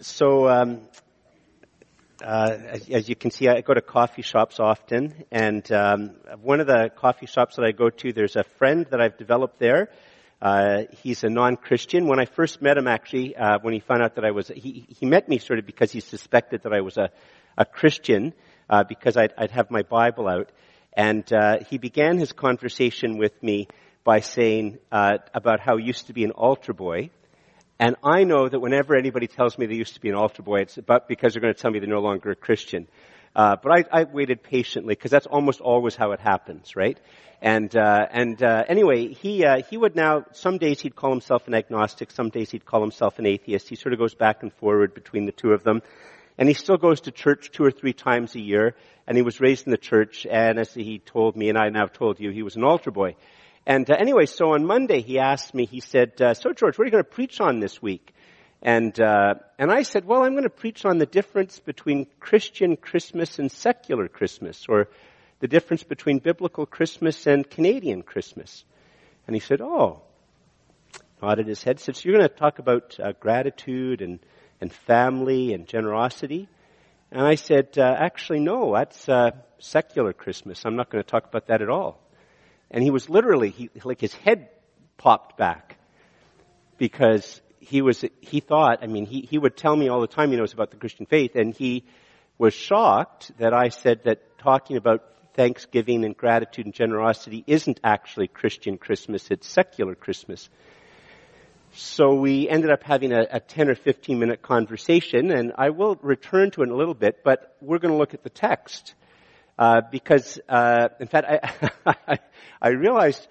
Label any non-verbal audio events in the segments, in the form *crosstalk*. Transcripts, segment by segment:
so um, uh, as, as, you can see, I go to coffee shops often, and um, one of the coffee shops that I go to, there's a friend that I've developed there. Uh, he's a non-Christian. When I first met him, actually, uh, when he found out that I was, he, he met me sort of because he suspected that I was a, a Christian, uh, because I'd, I'd, have my Bible out, and uh, he began his conversation with me by saying uh, about how he used to be an altar boy. And I know that whenever anybody tells me they used to be an altar boy, it's about because they're going to tell me they're no longer a Christian. Uh, but I, I, waited patiently because that's almost always how it happens, right? And uh, and uh, anyway, he uh, he would now some days he'd call himself an agnostic, some days he'd call himself an atheist. He sort of goes back and forward between the two of them, and he still goes to church two or three times a year. And he was raised in the church, and as he told me, and I now told you, he was an altar boy. And uh, anyway, so on Monday he asked me, he said, uh, so George, what are you going to preach on this week? And, uh, and I said, well, I'm going to preach on the difference between Christian Christmas and secular Christmas, or the difference between biblical Christmas and Canadian Christmas. And he said, oh, nodded his head, said, so you're going to talk about uh, gratitude and, and family and generosity? And I said, uh, actually, no, that's uh, secular Christmas. I'm not going to talk about that at all. And he was literally, he, like his head popped back because he was, he thought, I mean, he, he would tell me all the time he knows about the Christian faith and he was shocked that I said that talking about thanksgiving and gratitude and generosity isn't actually Christian Christmas, it's secular Christmas. So we ended up having a, a, 10 or 15 minute conversation, and I will return to it in a little bit, but we're going to look at the text. Uh, because, uh, in fact, *laughs* I, I realized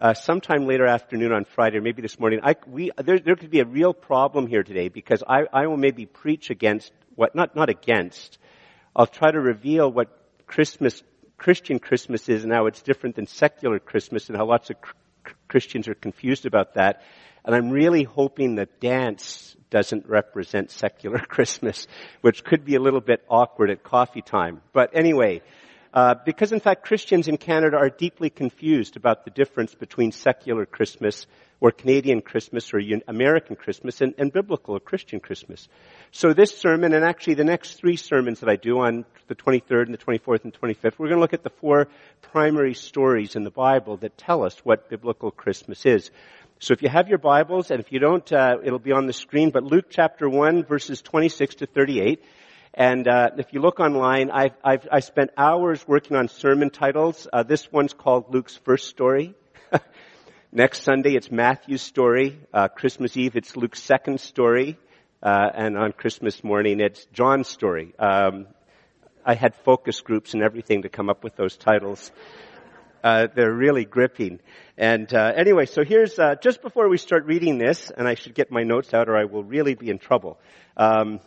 uh, sometime later afternoon on Friday, or maybe this morning, I, we, there, there could be a real problem here today because I, I will maybe preach against what, not, not against, I'll try to reveal what Christmas, Christian Christmas is and how it's different than secular Christmas and how lots of Christians are confused about that. And I'm really hoping that dance doesn't represent secular *laughs* Christmas, which could be a little bit awkward at coffee time. But anyway, uh, because in fact Christians in Canada are deeply confused about the difference between secular Christmas or Canadian Christmas or American Christmas and, and, biblical or Christian Christmas. So this sermon and actually the next three sermons that I do on the 23rd and the 24th and 25th, we're going to look at the four primary stories in the Bible that tell us what biblical Christmas is. So if you have your Bibles, and if you don't, uh, it'll be on the screen, but Luke chapter 1 verses 26 to 38. And uh, if you look online, I've, I've I spent hours working on sermon titles. Uh, this one's called Luke's first story. *laughs* Next Sunday, it's Matthew's story. Uh, Christmas Eve, it's Luke's second story, uh, and on Christmas morning, it's John's story. Um, I had focus groups and everything to come up with those titles. Uh, they're really gripping. And uh, anyway, so here's just before we start reading this, and I should get my notes out, or I will really be in trouble. Um,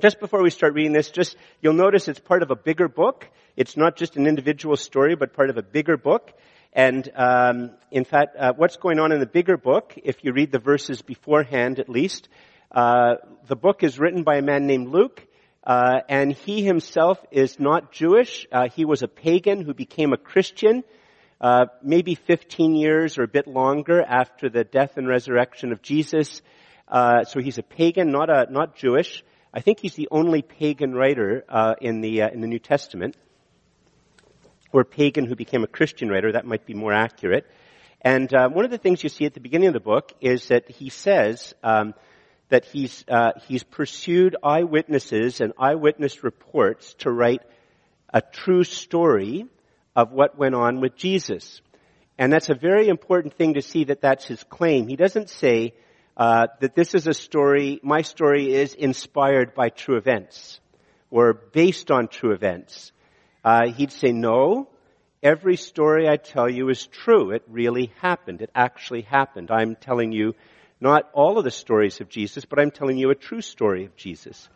just before we start reading this, just, you'll notice it's part of a bigger book. It's not just an individual story, but part of a bigger book. And um, in fact, uh, what's going on in the bigger book, if you read the verses beforehand at least, uh, the book is written by a man named Luke, uh, and he himself is not Jewish. Uh, he was a pagan who became a Christian, uh, maybe 15 years or a bit longer after the death and resurrection of Jesus. Uh, so he's a pagan, not a not Jewish. I think he's the only pagan writer uh, in the uh, in the New Testament, or pagan who became a Christian writer. That might be more accurate. And uh, one of the things you see at the beginning of the book is that he says um, that he's uh, he's pursued eyewitnesses and eyewitness reports to write a true story of what went on with Jesus. And that's a very important thing to see that that's his claim. He doesn't say uh, that this is a story, my story is inspired by true events or based on true events. Uh, he'd say, no, every story I tell you is true. It really happened. It actually happened. I'm telling you not all of the stories of Jesus, but I'm telling you a true story of Jesus.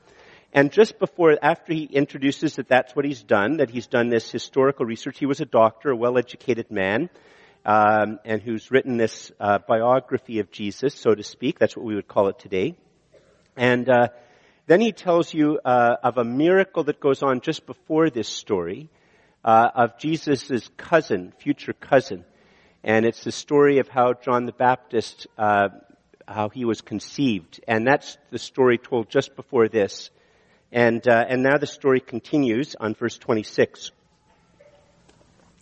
And just before, after he introduces that that's what he's done, that he's done this historical research, he was a doctor, a well-educated man, um, and who's written this uh, biography of Jesus, so to speak. That's what we would call it today. And uh, then he tells you uh, of a miracle that goes on just before this story uh, of Jesus' cousin, future cousin. And it's the story of how John the Baptist uh, how he was conceived. And that's the story told just before this. And, uh, and now the story continues on verse 26.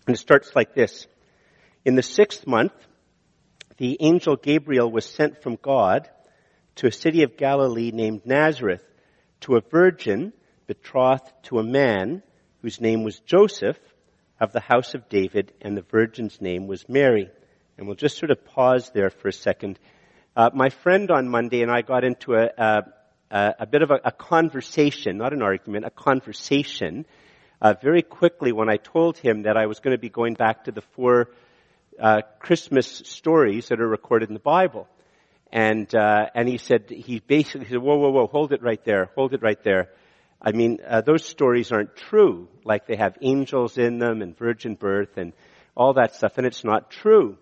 And it starts like this. In the sixth month, the angel Gabriel was sent from God to a city of Galilee named Nazareth to a virgin betrothed to a man whose name was Joseph of the house of David and the virgin's name was Mary. And we'll just sort of pause there for a second. Uh, my friend on Monday and I got into a, a, a bit of a, a, conversation, not an argument, a conversation, uh, very quickly when I told him that I was going to be going back to the four uh, Christmas stories that are recorded in the Bible. And, uh, and he said, he basically said, whoa, whoa, whoa, hold it right there, hold it right there. I mean, uh, those stories aren't true. Like they have angels in them and virgin birth and all that stuff, and it's not true.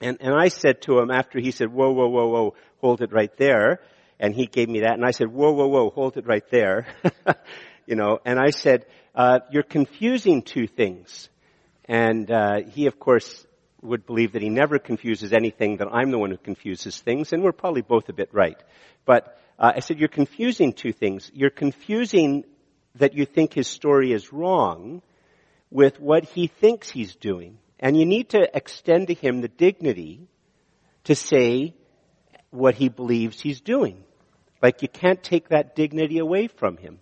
And, and I said to him after he said, whoa, whoa, whoa, whoa, hold it right there. And he gave me that, and I said, whoa, whoa, whoa, hold it right there. *laughs* you know, and I said, uh, you're confusing two things. And uh, he, of course, would believe that he never confuses anything, that I'm the one who confuses things, and we're probably both a bit right. But uh, I said, you're confusing two things. You're confusing that you think his story is wrong with what he thinks he's doing. And you need to extend to him the dignity to say what he believes he's doing. Like you can't take that dignity away from him.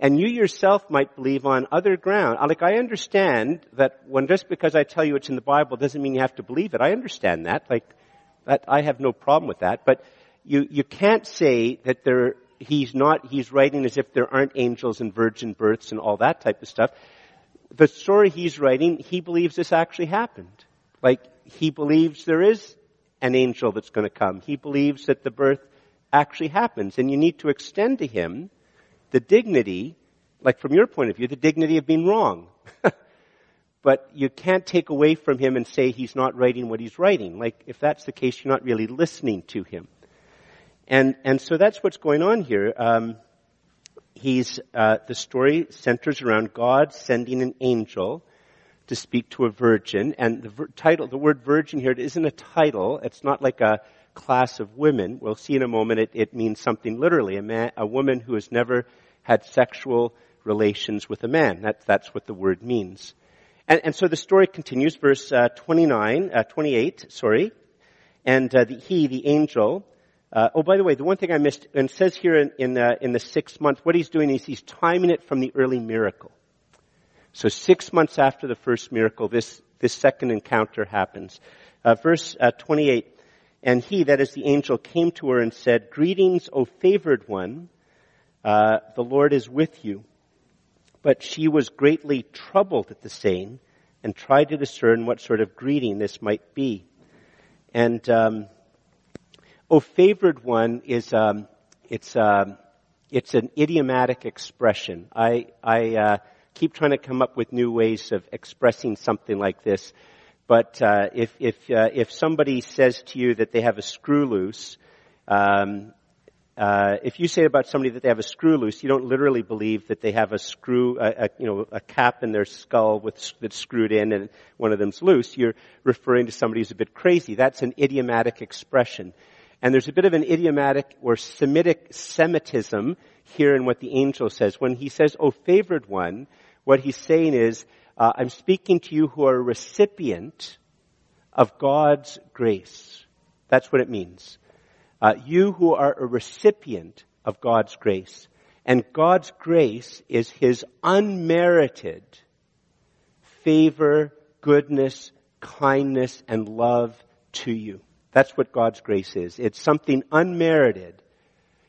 And you yourself might believe on other ground. Like I understand that when just because I tell you it's in the Bible doesn't mean you have to believe it. I understand that. Like that, I have no problem with that. But you, you can't say that there, he's not, he's writing as if there aren't angels and virgin births and all that type of stuff. The story he's writing, he believes this actually happened. Like, he believes there is an angel that's going to come. He believes that the birth actually happens. And you need to extend to him the dignity, like from your point of view, the dignity of being wrong. *laughs* but you can't take away from him and say he's not writing what he's writing. Like, if that's the case, you're not really listening to him. And, and so that's what's going on here. Um, he's, uh, the story centers around God sending an angel to speak to a virgin. And the ver- title, the word virgin here, it isn't a title. It's not like a, class of women. We'll see in a moment it, it means something literally. A, man, a woman who has never had sexual relations with a man. That, that's what the word means. And, and so the story continues, verse uh, 29, uh, 28, sorry. And uh, the, he, the angel, uh, oh, by the way, the one thing I missed, and says here in, in, uh, in the sixth month, what he's doing is he's timing it from the early miracle. So six months after the first miracle, this, this second encounter happens. Uh, verse 28, and he, that is the angel, came to her and said, Greetings, O favored one, uh, the Lord is with you. But she was greatly troubled at the saying and tried to discern what sort of greeting this might be. And, um, O favored one is, um, it's, um, it's an idiomatic expression. I, I, uh, keep trying to come up with new ways of expressing something like this. But uh, if if uh, if somebody says to you that they have a screw loose, um, uh, if you say about somebody that they have a screw loose, you don't literally believe that they have a screw, a, a, you know, a cap in their skull with that's screwed in and one of them's loose. You're referring to somebody who's a bit crazy. That's an idiomatic expression. And there's a bit of an idiomatic or Semitic Semitism here in what the angel says. When he says, "Oh, favored one," what he's saying is uh, I'm speaking to you who are a recipient of God's grace. That's what it means. Uh, you who are a recipient of God's grace. And God's grace is His unmerited favor, goodness, kindness, and love to you. That's what God's grace is. It's something unmerited.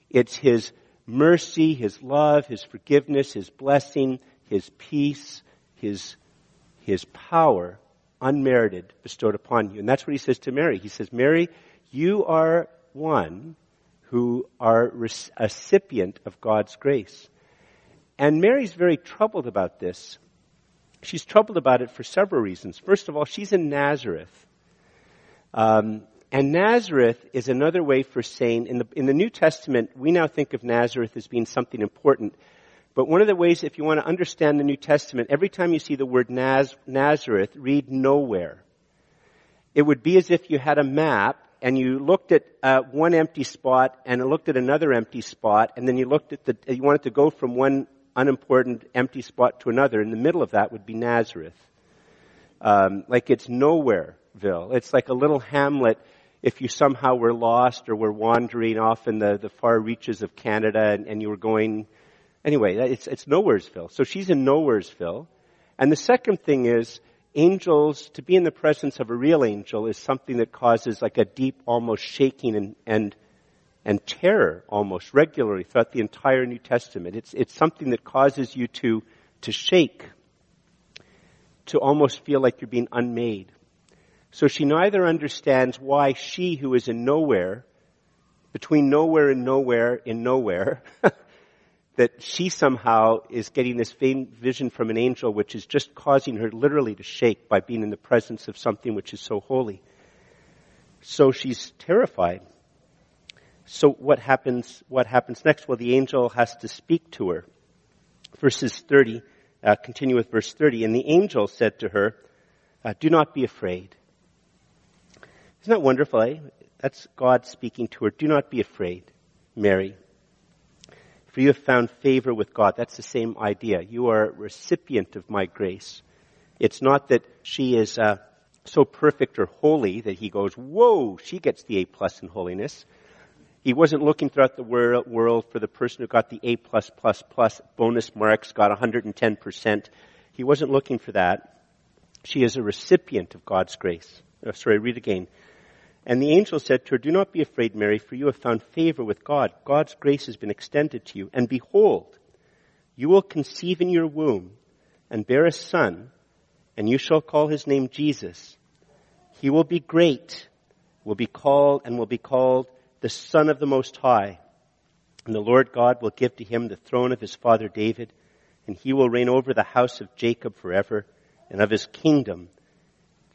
It's His mercy, His love, His forgiveness, His blessing, His peace, His his power, unmerited, bestowed upon you. And that's what he says to Mary. He says, Mary, you are one who are recipient of God's grace. And Mary's very troubled about this. She's troubled about it for several reasons. First of all, she's in Nazareth. Um, and Nazareth is another way for saying, in the, in the New Testament, we now think of Nazareth as being something important. But one of the ways, if you want to understand the New Testament, every time you see the word Naz- Nazareth, read nowhere. It would be as if you had a map and you looked at uh, one empty spot and looked at another empty spot, and then you looked at the, you wanted to go from one unimportant empty spot to another. In the middle of that would be Nazareth. Um, like it's nowhereville. It's like a little hamlet if you somehow were lost or were wandering off in the, the far reaches of Canada and, and you were going, anyway, it's, it's nowheresville. So she's in nowheresville. And the second thing is, angels, to be in the presence of a real angel is something that causes like a deep, almost shaking and, and, and terror almost regularly throughout the entire New Testament. It's, it's something that causes you to, to shake, to almost feel like you're being unmade. So she neither understands why she who is in nowhere, between nowhere and nowhere in nowhere, *laughs* that she somehow is getting this vision from an angel which is just causing her literally to shake by being in the presence of something which is so holy. So she's terrified. So what happens, what happens next? Well, the angel has to speak to her. Verses 30, uh, continue with verse 30. And the angel said to her, uh, do not be afraid. Isn't that wonderful, eh? That's God speaking to her. Do not be afraid, Mary for you have found favor with God. That's the same idea. You are a recipient of my grace. It's not that she is uh, so perfect or holy that he goes, whoa, she gets the A plus in holiness. He wasn't looking throughout the world for the person who got the A plus plus plus bonus marks, got 110%. He wasn't looking for that. She is a recipient of God's grace. Oh, sorry, read again. And the angel said to her, Do not be afraid, Mary, for you have found favor with God. God's grace has been extended to you. And behold, you will conceive in your womb and bear a son, and you shall call his name Jesus. He will be great, will be called, and will be called the Son of the Most High. And the Lord God will give to him the throne of his father David, and he will reign over the house of Jacob forever, and of his kingdom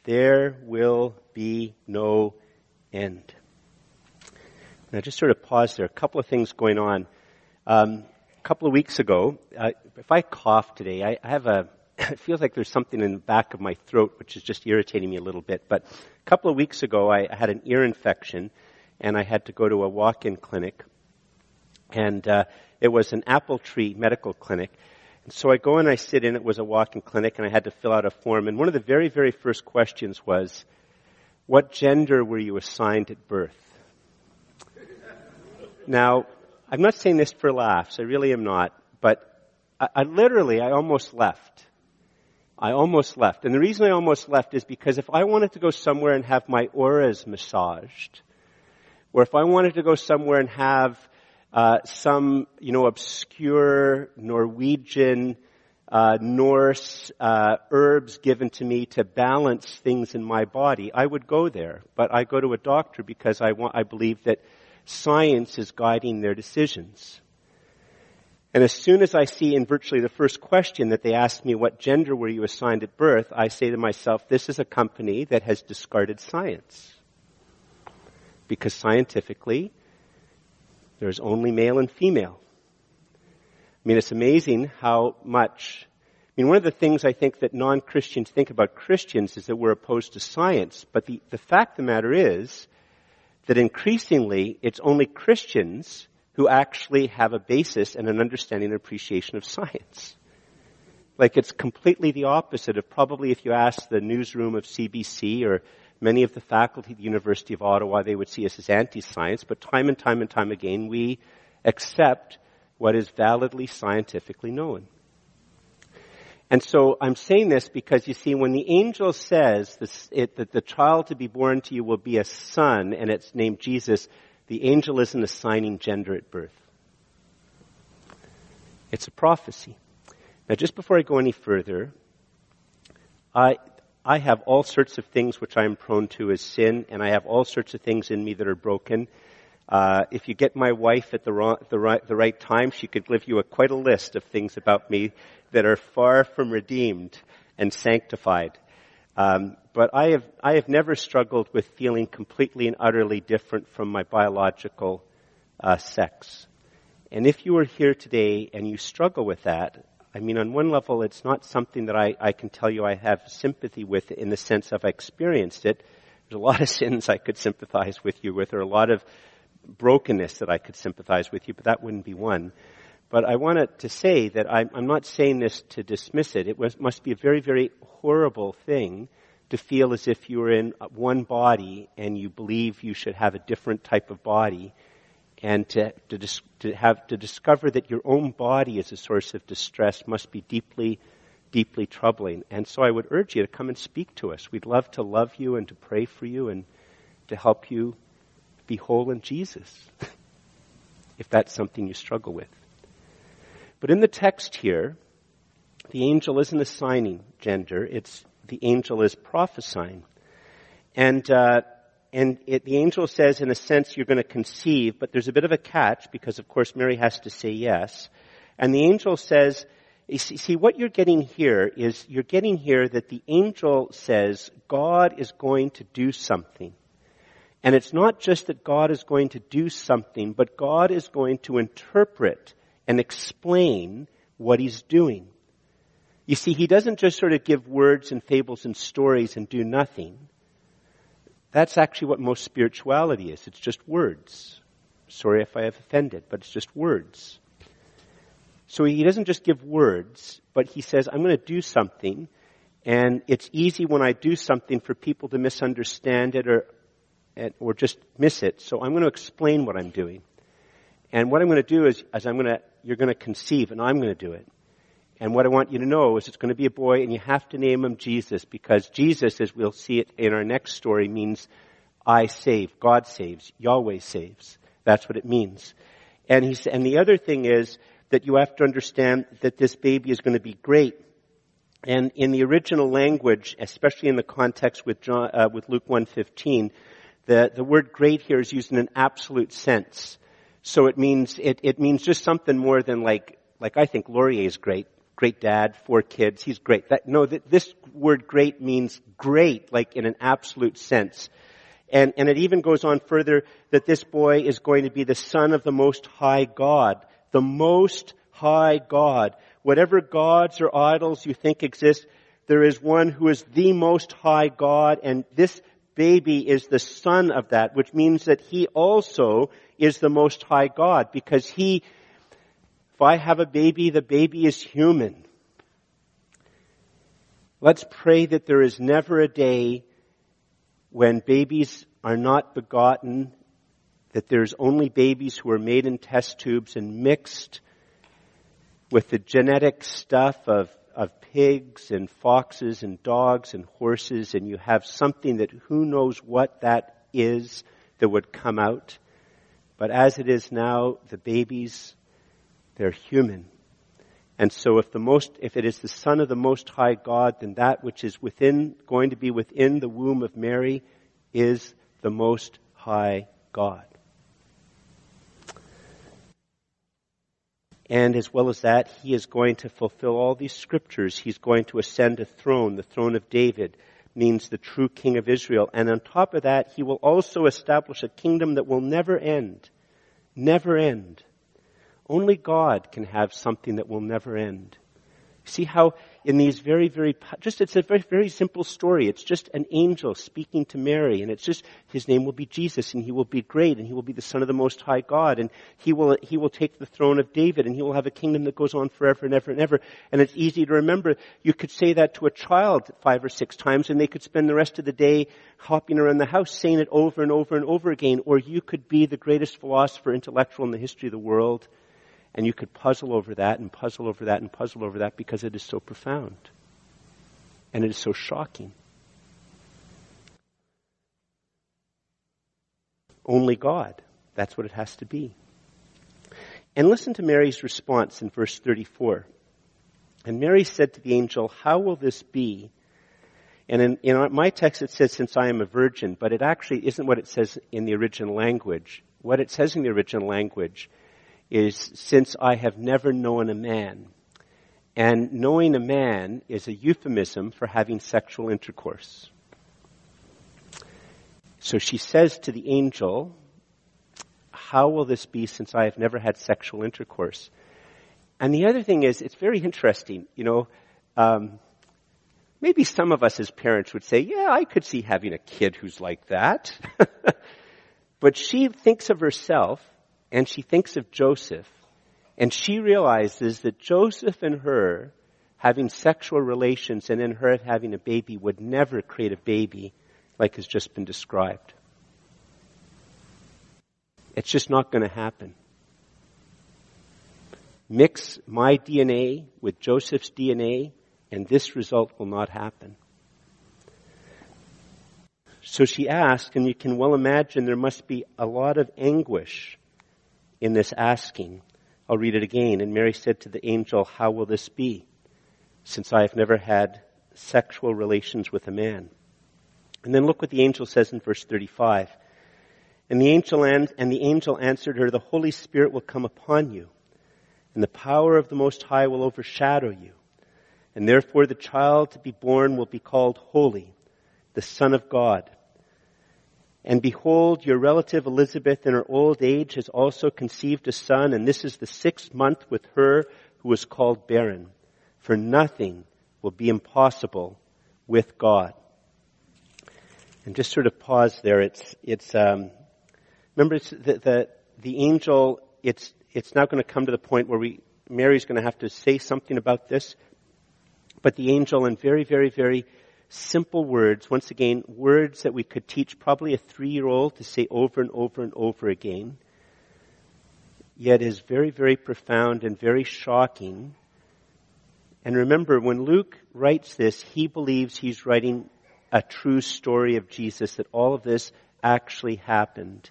there will be no end. Now, just sort of pause there. A couple of things going on. Um, a couple of weeks ago, uh, if I cough today, I, I have a. *coughs* It feels like there's something in the back of my throat which is just irritating me a little bit. But a couple of weeks ago, I, had an ear infection, and I had to go to a walk-in clinic, and uh, it was an apple tree medical clinic. And so I go and I sit in. It was a walk-in clinic, and I had to fill out a form. And one of the very, very first questions was, what gender were you assigned at birth? Now, I'm not saying this for laughs. I really am not. But I, I literally, I almost left. I almost left. And the reason I almost left is because if I wanted to go somewhere and have my auras massaged, or if I wanted to go somewhere and have uh, some, you know, obscure Norwegian uh, Norse uh, herbs given to me to balance things in my body, I would go there. But I go to a doctor because I want, I believe that science is guiding their decisions. And as soon as I see in virtually the first question that they ask me, what gender were you assigned at birth? I say to myself, this is a company that has discarded science. Because scientifically, there's only male and female. I mean, it's amazing how much. I mean, one of the things I think that non-Christians think about Christians is that we're opposed to science. But the, the fact of the matter is that increasingly it's only Christians who actually have a basis and an understanding and appreciation of science. Like it's completely the opposite of probably if you ask the newsroom of CBC or many of the faculty at the University of Ottawa, they would see us as anti-science, but time and time and time again we accept what is validly scientifically known. And so I'm saying this because you see, when the angel says this, it, that the child to be born to you will be a son and it's named Jesus, the angel isn't assigning gender at birth. It's a prophecy. Now just before I go any further, I, I have all sorts of things which I am prone to as sin, and I have all sorts of things in me that are broken, uh, if you get my wife at the, wrong, the, right, the right time, she could give you a, quite a list of things about me that are far from redeemed and sanctified. Um, but I have, I have never struggled with feeling completely and utterly different from my biological uh, sex. And if you are here today and you struggle with that, I mean, on one level, it's not something that I, I can tell you I have sympathy with in the sense of I experienced it, There's a lot of *laughs* sins I could sympathize with you with, or a lot of brokenness that I could sympathize with you, but that wouldn't be one. But I wanted to say that I'm, I'm not saying this to dismiss it. It was, must be a very, very horrible thing to feel as if you were in one body and you believe you should have a different type of body and to, to, dis, to have to discover that your own body is a source of distress must be deeply deeply troubling and so i would urge you to come and speak to us we'd love to love you and to pray for you and to help you be whole in jesus *laughs* if that's something you struggle with but in the text here the angel isn't assigning gender it's the angel is prophesying. And, uh, and it, the angel says, in a sense, you're going to conceive, but there's a bit of a catch because, of course, Mary has to say yes. And the angel says, you see, see, what you're getting here is you're getting here that the angel says God is going to do something. And it's not just that God is going to do something, but God is going to interpret and explain what he's doing. You see, he doesn't just sort of give words and fables and stories and do nothing. That's actually what most spirituality is. It's just words. Sorry if I have offended, but it's just words. So he doesn't just give words, but he says, I'm going to do something, and it's easy when I do something for people to misunderstand it or, or just miss it. So I'm going to explain what I'm doing. And what I'm going to do is, is I'm going to, you're going to conceive, and I'm going to do it. And what I want you to know is it's going to be a boy and you have to name him Jesus because Jesus, as we'll see it in our next story, means I save, God saves, Yahweh saves. That's what it means. And he's, and the other thing is that you have to understand that this baby is going to be great. And in the original language, especially in the context with John, uh, with Luke 115, the, the word great here is used in an absolute sense. So it means, it, it means just something more than like, like I think Laurier is great great dad, four kids, he's great. That, no, this word great means great, like in an absolute sense. And, and it even goes on further that this boy is going to be the son of the most high God. The most high God. Whatever gods or idols you think exist, there is one who is the most high God, and this baby is the son of that, which means that he also is the most high God, because he if I have a baby, the baby is human. Let's pray that there is never a day when babies are not begotten, that there's only babies who are made in test tubes and mixed with the genetic stuff of, of pigs and foxes and dogs and horses, and you have something that who knows what that is that would come out. But as it is now, the babies they're human. And so if the most, if it is the Son of the Most High God, then that which is within, going to be within the womb of Mary is the Most High God. And as well as that, he is going to fulfill all these scriptures. He's going to ascend a throne. The throne of David means the true king of Israel. And on top of that, he will also establish a kingdom that will never end. Never end. Only God can have something that will never end. See how in these very, very, just it's a very, very simple story. It's just an angel speaking to Mary and it's just, his name will be Jesus and he will be great and he will be the son of the most high God and he will, he will take the throne of David and he will have a kingdom that goes on forever and ever and ever. And it's easy to remember. You could say that to a child five or six times and they could spend the rest of the day hopping around the house saying it over and over and over again. Or you could be the greatest philosopher, intellectual in the history of the world and you could puzzle over that and puzzle over that and puzzle over that because it is so profound. And it is so shocking. Only God. That's what it has to be. And listen to Mary's response in verse 34. And Mary said to the angel, How will this be? And in, in my text it says, Since I am a virgin, but it actually isn't what it says in the original language. What it says in the original language is since I have never known a man. And knowing a man is a euphemism for having sexual intercourse. So she says to the angel, How will this be since I have never had sexual intercourse? And the other thing is, it's very interesting. You know, um, Maybe some of us as parents would say, yeah, I could see having a kid who's like that. *laughs* but she thinks of herself and she thinks of Joseph and she realizes that Joseph and her having sexual relations and then her having a baby would never create a baby like has just been described. It's just not going to happen. Mix my DNA with Joseph's DNA, and this result will not happen. So she asked, and you can well imagine there must be a lot of anguish in this asking. I'll read it again. And Mary said to the angel, How will this be, since I have never had sexual relations with a man? And then look what the angel says in verse 35. And the angel, and the angel answered her, The Holy Spirit will come upon you and the power of the Most High will overshadow you. And therefore the child to be born will be called Holy, the Son of God. And behold, your relative Elizabeth in her old age has also conceived a son, and this is the sixth month with her who was called barren. For nothing will be impossible with God. And just sort of pause there. It's, it's, um, remember the, the, the angel, it's, it's now going to come to the point where we, Mary's going to have to say something about this. But the angel in very, very, very simple words, once again, words that we could teach probably a three-year-old to say over and over and over again, yet is very, very profound and very shocking. And remember, when Luke writes this, he believes he's writing a true story of Jesus, that all of this actually happened.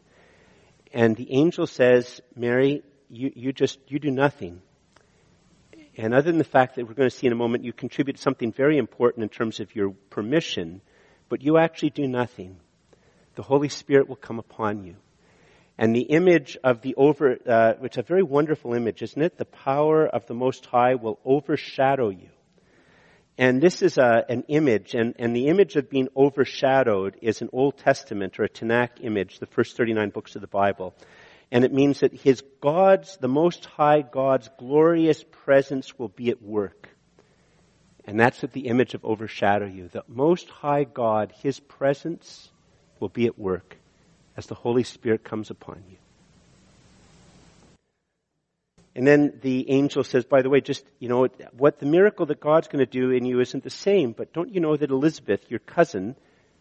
And the angel says, Mary, you, you just, you do nothing. And other than the fact that we're going to see in a moment, you contribute something very important in terms of your permission, but you actually do nothing. The Holy Spirit will come upon you. And the image of the over, uh, which is a very wonderful image, isn't it? The power of the Most High will overshadow you. And this is a, an image, and, and the image of being overshadowed is an Old Testament or a Tanakh image, the first 39 books of the Bible. And it means that his God's, the Most High God's glorious presence will be at work. And that's what the image of overshadow you. The Most High God, His presence will be at work as the Holy Spirit comes upon you. And then the angel says, by the way, just, you know, what the miracle that God's going to do in you isn't the same, but don't you know that Elizabeth, your cousin,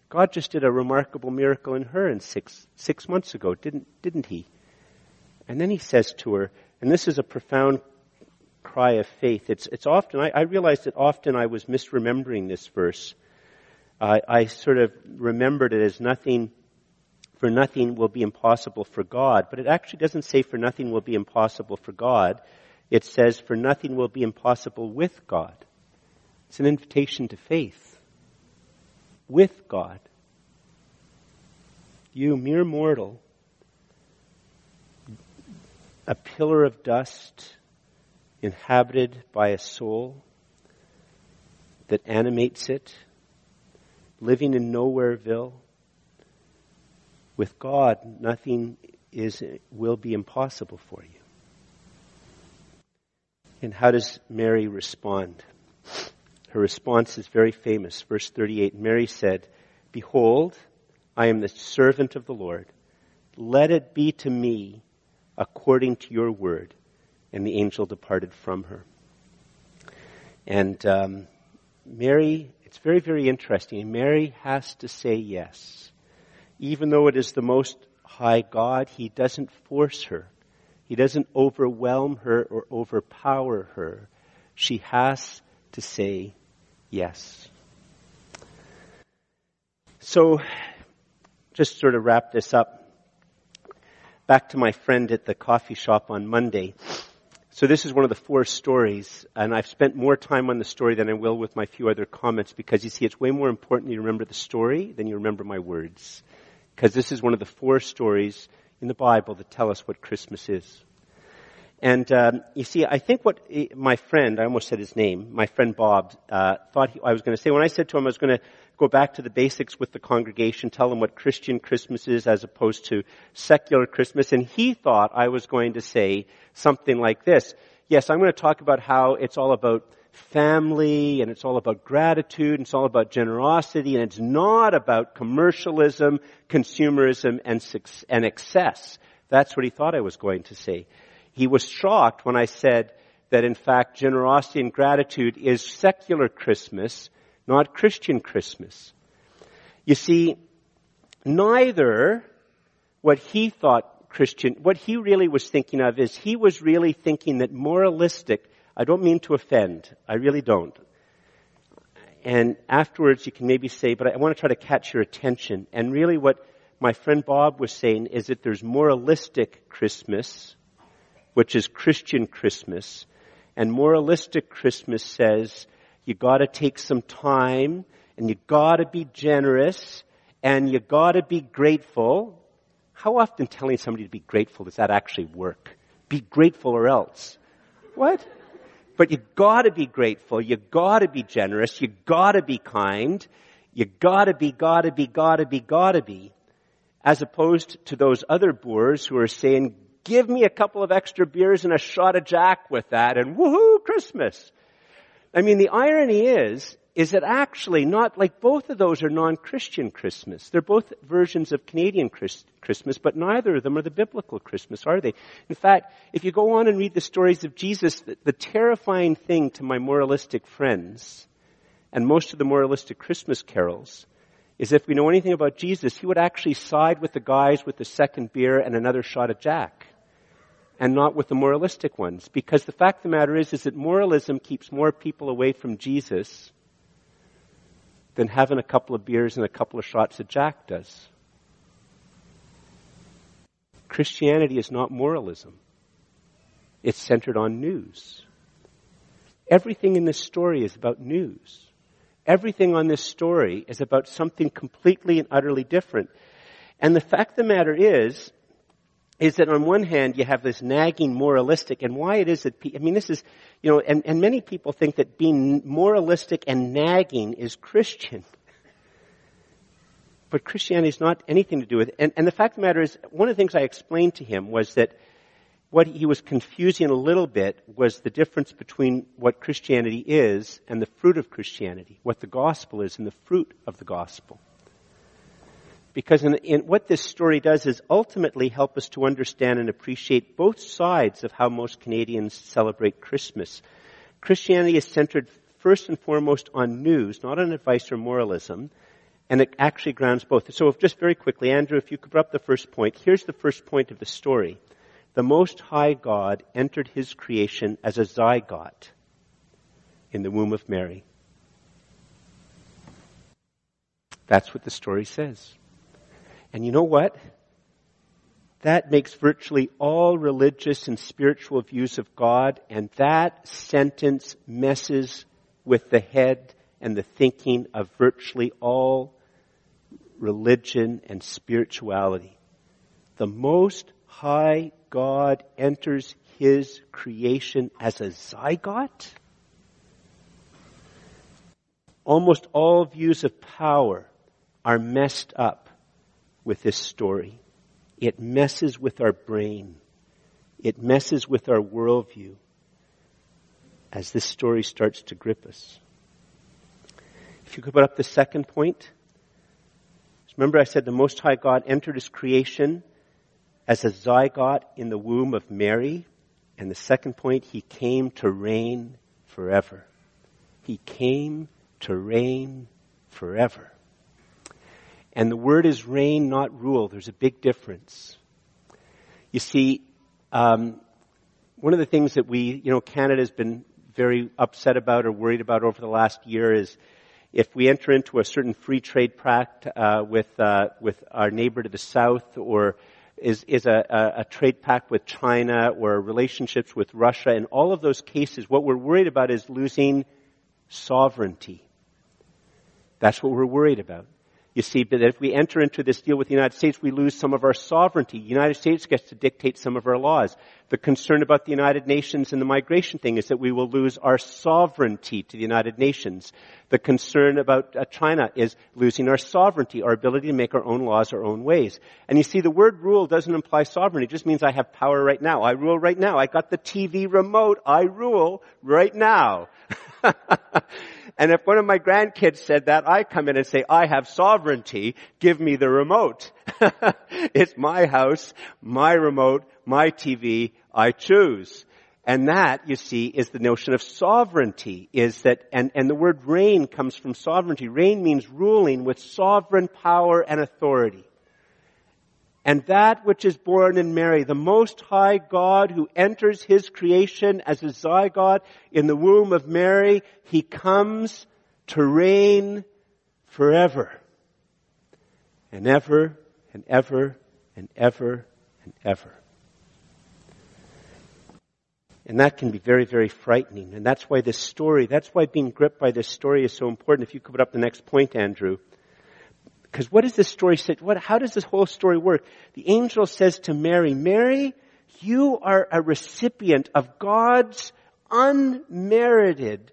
God just did a remarkable miracle in her in six, six months ago, didn't, didn't he? And then he says to her, and this is a profound cry of faith. It's, it's often, I, I realized that often I was misremembering this verse. Uh, I sort of remembered it as nothing, for nothing will be impossible for God. But it actually doesn't say for nothing will be impossible for God. It says for nothing will be impossible with God. It's an invitation to faith. With God. You mere mortal a pillar of dust inhabited by a soul that animates it, living in Nowhereville. With God, nothing is, will be impossible for you. And how does Mary respond? Her response is very famous. Verse 38, Mary said, Behold, I am the servant of the Lord. Let it be to me according to your word. And the angel departed from her. And um, Mary, it's very, very interesting. Mary has to say yes. Even though it is the most high God, he doesn't force her. He doesn't overwhelm her or overpower her. She has to say yes. So, just sort of wrap this up back to my friend at the coffee shop on Monday. So this is one of the four stories, and I've spent more time on the story than I will with my few other comments because you see, it's way more important you remember the story than you remember my words. Because this is one of the four stories in the Bible that tell us what Christmas is. And um, you see, I think what my friend, I almost said his name, my friend Bob, uh, thought he, I was going to say, when I said to him I was going to go back to the basics with the congregation, tell them what Christian Christmas is as opposed to secular Christmas, and he thought I was going to say something like this. Yes, I'm going to talk about how it's all about family and it's all about gratitude and it's all about generosity and it's not about commercialism, consumerism and, and excess. That's what he thought I was going to say. He was shocked when I said that in fact generosity and gratitude is secular Christmas, not Christian Christmas. You see, neither what he thought Christian, what he really was thinking of is he was really thinking that moralistic, I don't mean to offend, I really don't. And afterwards you can maybe say, but I want to try to catch your attention. And really what my friend Bob was saying is that there's moralistic Christmas, which is Christian Christmas, and moralistic Christmas says you gotta take some time and you gotta be generous and you gotta be grateful how often telling somebody to be grateful does that actually work? Be grateful or else. What? But you gotta be grateful. You gotta be generous. You gotta be kind. You gotta be, gotta be, gotta be, gotta be. As opposed to those other boors who are saying, give me a couple of extra beers and a shot of Jack with that and woohoo, Christmas. I mean, the irony is, is that actually not like both of those are non-Christian Christmas. They're both versions of Canadian Christ, Christmas, but neither of them are the biblical Christmas, are they? In fact, if you go on and read the stories of Jesus, the, the terrifying thing to my moralistic friends and most of the moralistic Christmas carols is if we know anything about Jesus, he would actually side with the guys with the second beer and another shot of Jack and not with the moralistic ones. Because the fact of the matter is, is that moralism keeps more people away from Jesus than having a couple of beers and a couple of shots of Jack does. Christianity is not moralism. It's centered on news. Everything in this story is about news. Everything on this story is about something completely and utterly different. And the fact of the matter is, is that on one hand you have this nagging moralistic and why it is that, I mean this is, you know, and, and many people think that being moralistic and nagging is Christian. *laughs* But Christianity is not anything to do with it. And, and the fact of the matter is, one of the things I explained to him was that what he was confusing a little bit was the difference between what Christianity is and the fruit of Christianity, what the gospel is and the fruit of the gospel. Because in, in what this story does is ultimately help us to understand and appreciate both sides of how most Canadians celebrate Christmas. Christianity is centered first and foremost on news, not on advice or moralism, and it actually grounds both. So just very quickly, Andrew, if you could put up the first point. Here's the first point of the story. The Most High God entered His creation as a zygote in the womb of Mary. That's what the story says. And you know what? That makes virtually all religious and spiritual views of God, and that sentence messes with the head and the thinking of virtually all religion and spirituality. The Most High God enters His creation as a zygote? Almost all views of power are messed up with this story. It messes with our brain. It messes with our worldview as this story starts to grip us. If you could put up the second point. Remember I said the Most High God entered His creation as a zygote in the womb of Mary. And the second point, He came to reign forever. He came to reign forever. And the word is reign, not rule. There's a big difference. You see, um, one of the things that we, you know, Canada's been very upset about or worried about over the last year is if we enter into a certain free trade pact uh, with uh, with our neighbor to the south, or is is a, a, a trade pact with China, or relationships with Russia, in all of those cases, what we're worried about is losing sovereignty. That's what we're worried about. You see, that if we enter into this deal with the United States, we lose some of our sovereignty. The United States gets to dictate some of our laws. The concern about the United Nations and the migration thing is that we will lose our sovereignty to the United Nations. The concern about uh, China is losing our sovereignty, our ability to make our own laws our own ways. And you see, the word rule doesn't imply sovereignty. It just means I have power right now. I rule right now. I got the TV remote. I rule right now. *laughs* and if one of my grandkids said that, I come in and say, I have sovereignty, give me the remote. *laughs* it's my house, my remote, my TV, I choose. And that, you see, is the notion of sovereignty, is that, and, and the word reign comes from sovereignty. Reign means ruling with sovereign power and authority. And that which is born in Mary, the Most High God who enters His creation as a zygote in the womb of Mary, He comes to reign forever. And ever, and ever, and ever, and ever. And that can be very, very frightening. And that's why this story, that's why being gripped by this story is so important. If you could put up the next point, Andrew. Because what does this story say? What, how does this whole story work? The angel says to Mary, Mary, you are a recipient of God's unmerited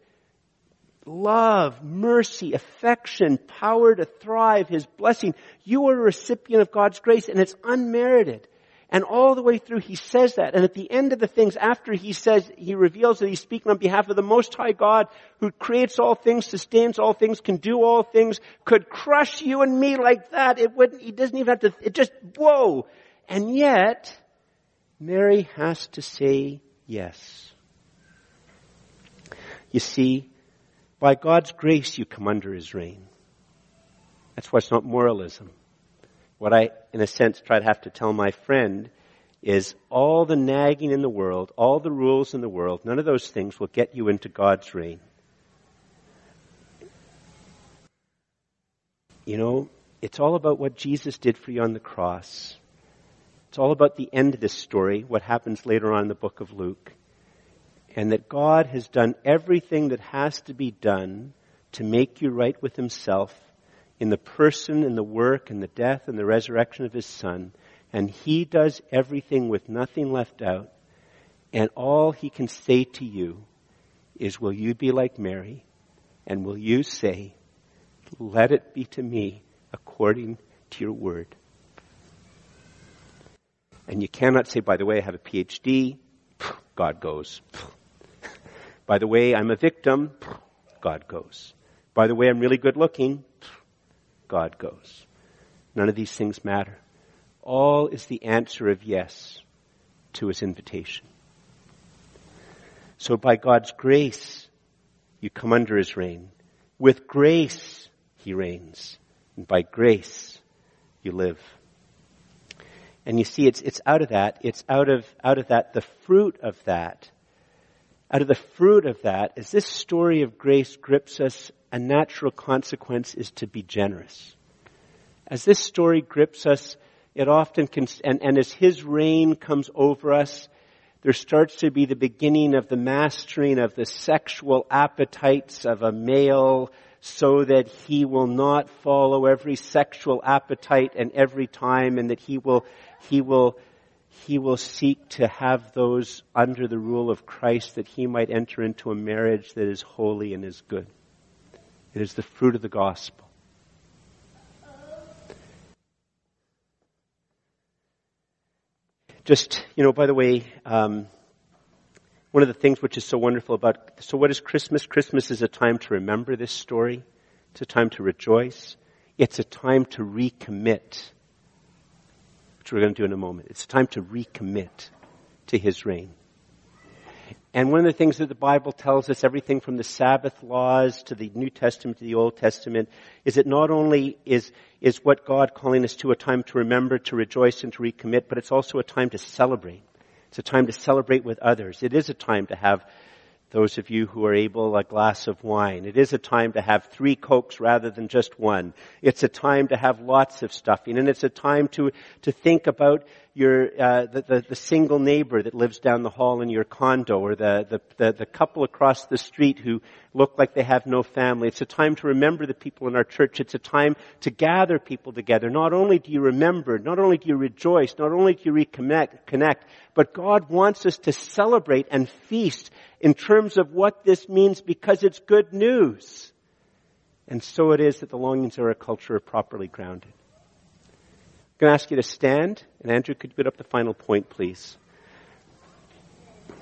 love, mercy, affection, power to thrive, His blessing. You are a recipient of God's grace and it's unmerited. And all the way through he says that. And at the end of the things, after he says, he reveals that he's speaking on behalf of the Most High God who creates all things, sustains all things, can do all things, could crush you and me like that. It wouldn't, he doesn't even have to, it just, whoa. And yet, Mary has to say yes. You see, by God's grace you come under his reign. That's why it's not moralism. What I, in a sense, try to have to tell my friend is all the nagging in the world, all the rules in the world, none of those things will get you into God's reign. You know, it's all about what Jesus did for you on the cross. It's all about the end of this story, what happens later on in the book of Luke. And that God has done everything that has to be done to make you right with Himself in the person and the work and the death and the resurrection of his son. And he does everything with nothing left out. And all he can say to you is, will you be like Mary? And will you say, let it be to me according to your word? And you cannot say, by the way, I have a PhD. God goes. *laughs* By the way, I'm a victim. God goes. By the way, I'm really good looking. God goes. None of these things matter. All is the answer of yes to his invitation. So by God's grace, you come under his reign. With grace, he reigns. And by grace, you live. And you see, it's, it's out of that, it's out of, out of that, the fruit of that, out of the fruit of that, as this story of grace grips us a natural consequence is to be generous. As this story grips us, it often can, and, and as his reign comes over us, there starts to be the beginning of the mastering of the sexual appetites of a male so that he will not follow every sexual appetite and every time and that he will, he will, he will seek to have those under the rule of Christ that he might enter into a marriage that is holy and is good. It is the fruit of the gospel. Just, you know, by the way, um, one of the things which is so wonderful about, so what is Christmas? Christmas is a time to remember this story. It's a time to rejoice. It's a time to recommit, which we're going to do in a moment. It's a time to recommit to His reign. And one of the things that the Bible tells us, everything from the Sabbath laws to the New Testament to the Old Testament, is that not only is, is what God calling us to a time to remember, to rejoice, and to recommit, but it's also a time to celebrate. It's a time to celebrate with others. It is a time to have those of you who are able, a glass of wine. It is a time to have three cokes rather than just one. It's a time to have lots of stuffing, and it's a time to to think about your uh, the, the, the single neighbor that lives down the hall in your condo, or the, the the the couple across the street who look like they have no family. It's a time to remember the people in our church. It's a time to gather people together. Not only do you remember, not only do you rejoice, not only do you reconnect, connect, but God wants us to celebrate and feast in terms of what this means because it's good news. And so it is that the longings of our culture are properly grounded. I'm going to ask you to stand, and Andrew, could you put up the final point, please? I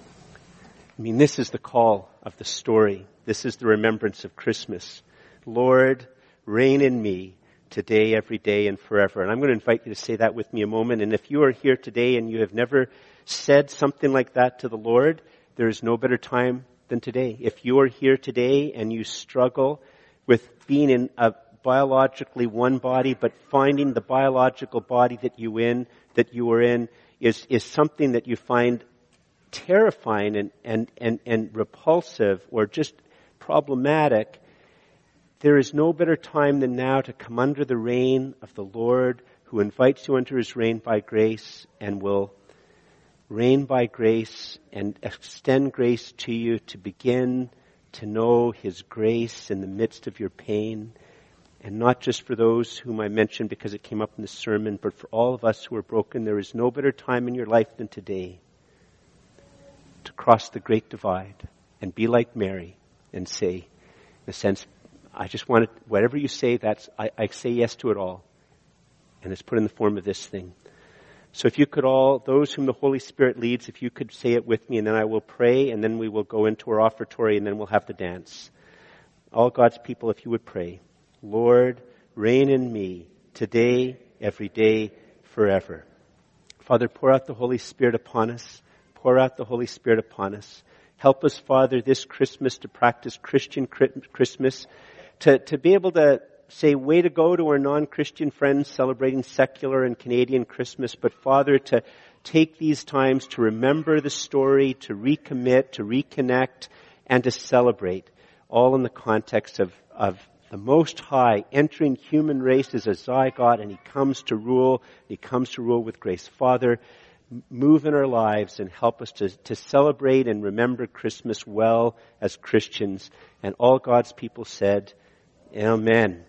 mean, this is the call of the story This is the remembrance of Christmas. Lord, reign in me today, every day, and forever. And I'm going to invite you to say that with me a moment. And if you are here today and you have never said something like that to the Lord, there is no better time than today. If you are here today and you struggle with being in a biologically one body, but finding the biological body that you in, that you are in, is, is something that you find terrifying and, and, and, and repulsive or just problematic, there is no better time than now to come under the reign of the Lord who invites you into his reign by grace and will reign by grace and extend grace to you to begin to know his grace in the midst of your pain. And not just for those whom I mentioned because it came up in the sermon, but for all of us who are broken. There is no better time in your life than today to cross the great divide and be like Mary and say, in a sense, I just want it, whatever you say, that's, I, I say yes to it all. And it's put in the form of this thing. So if you could all, those whom the Holy Spirit leads, if you could say it with me and then I will pray and then we will go into our offertory and then we'll have the dance. All God's people, if you would pray. Lord, reign in me today, every day, forever. Father, pour out the Holy Spirit upon us. Pour out the Holy Spirit upon us. Help us, Father, this Christmas to practice Christian Christmas, to, to be able to say way to go to our non-Christian friends celebrating secular and Canadian Christmas, but Father, to take these times to remember the story, to recommit, to reconnect, and to celebrate, all in the context of, of the Most High entering human race as a zygote, and He comes to rule, He comes to rule with grace. Father, move in our lives and help us to, to celebrate and remember Christmas well as Christians. And all God's people said, Amen.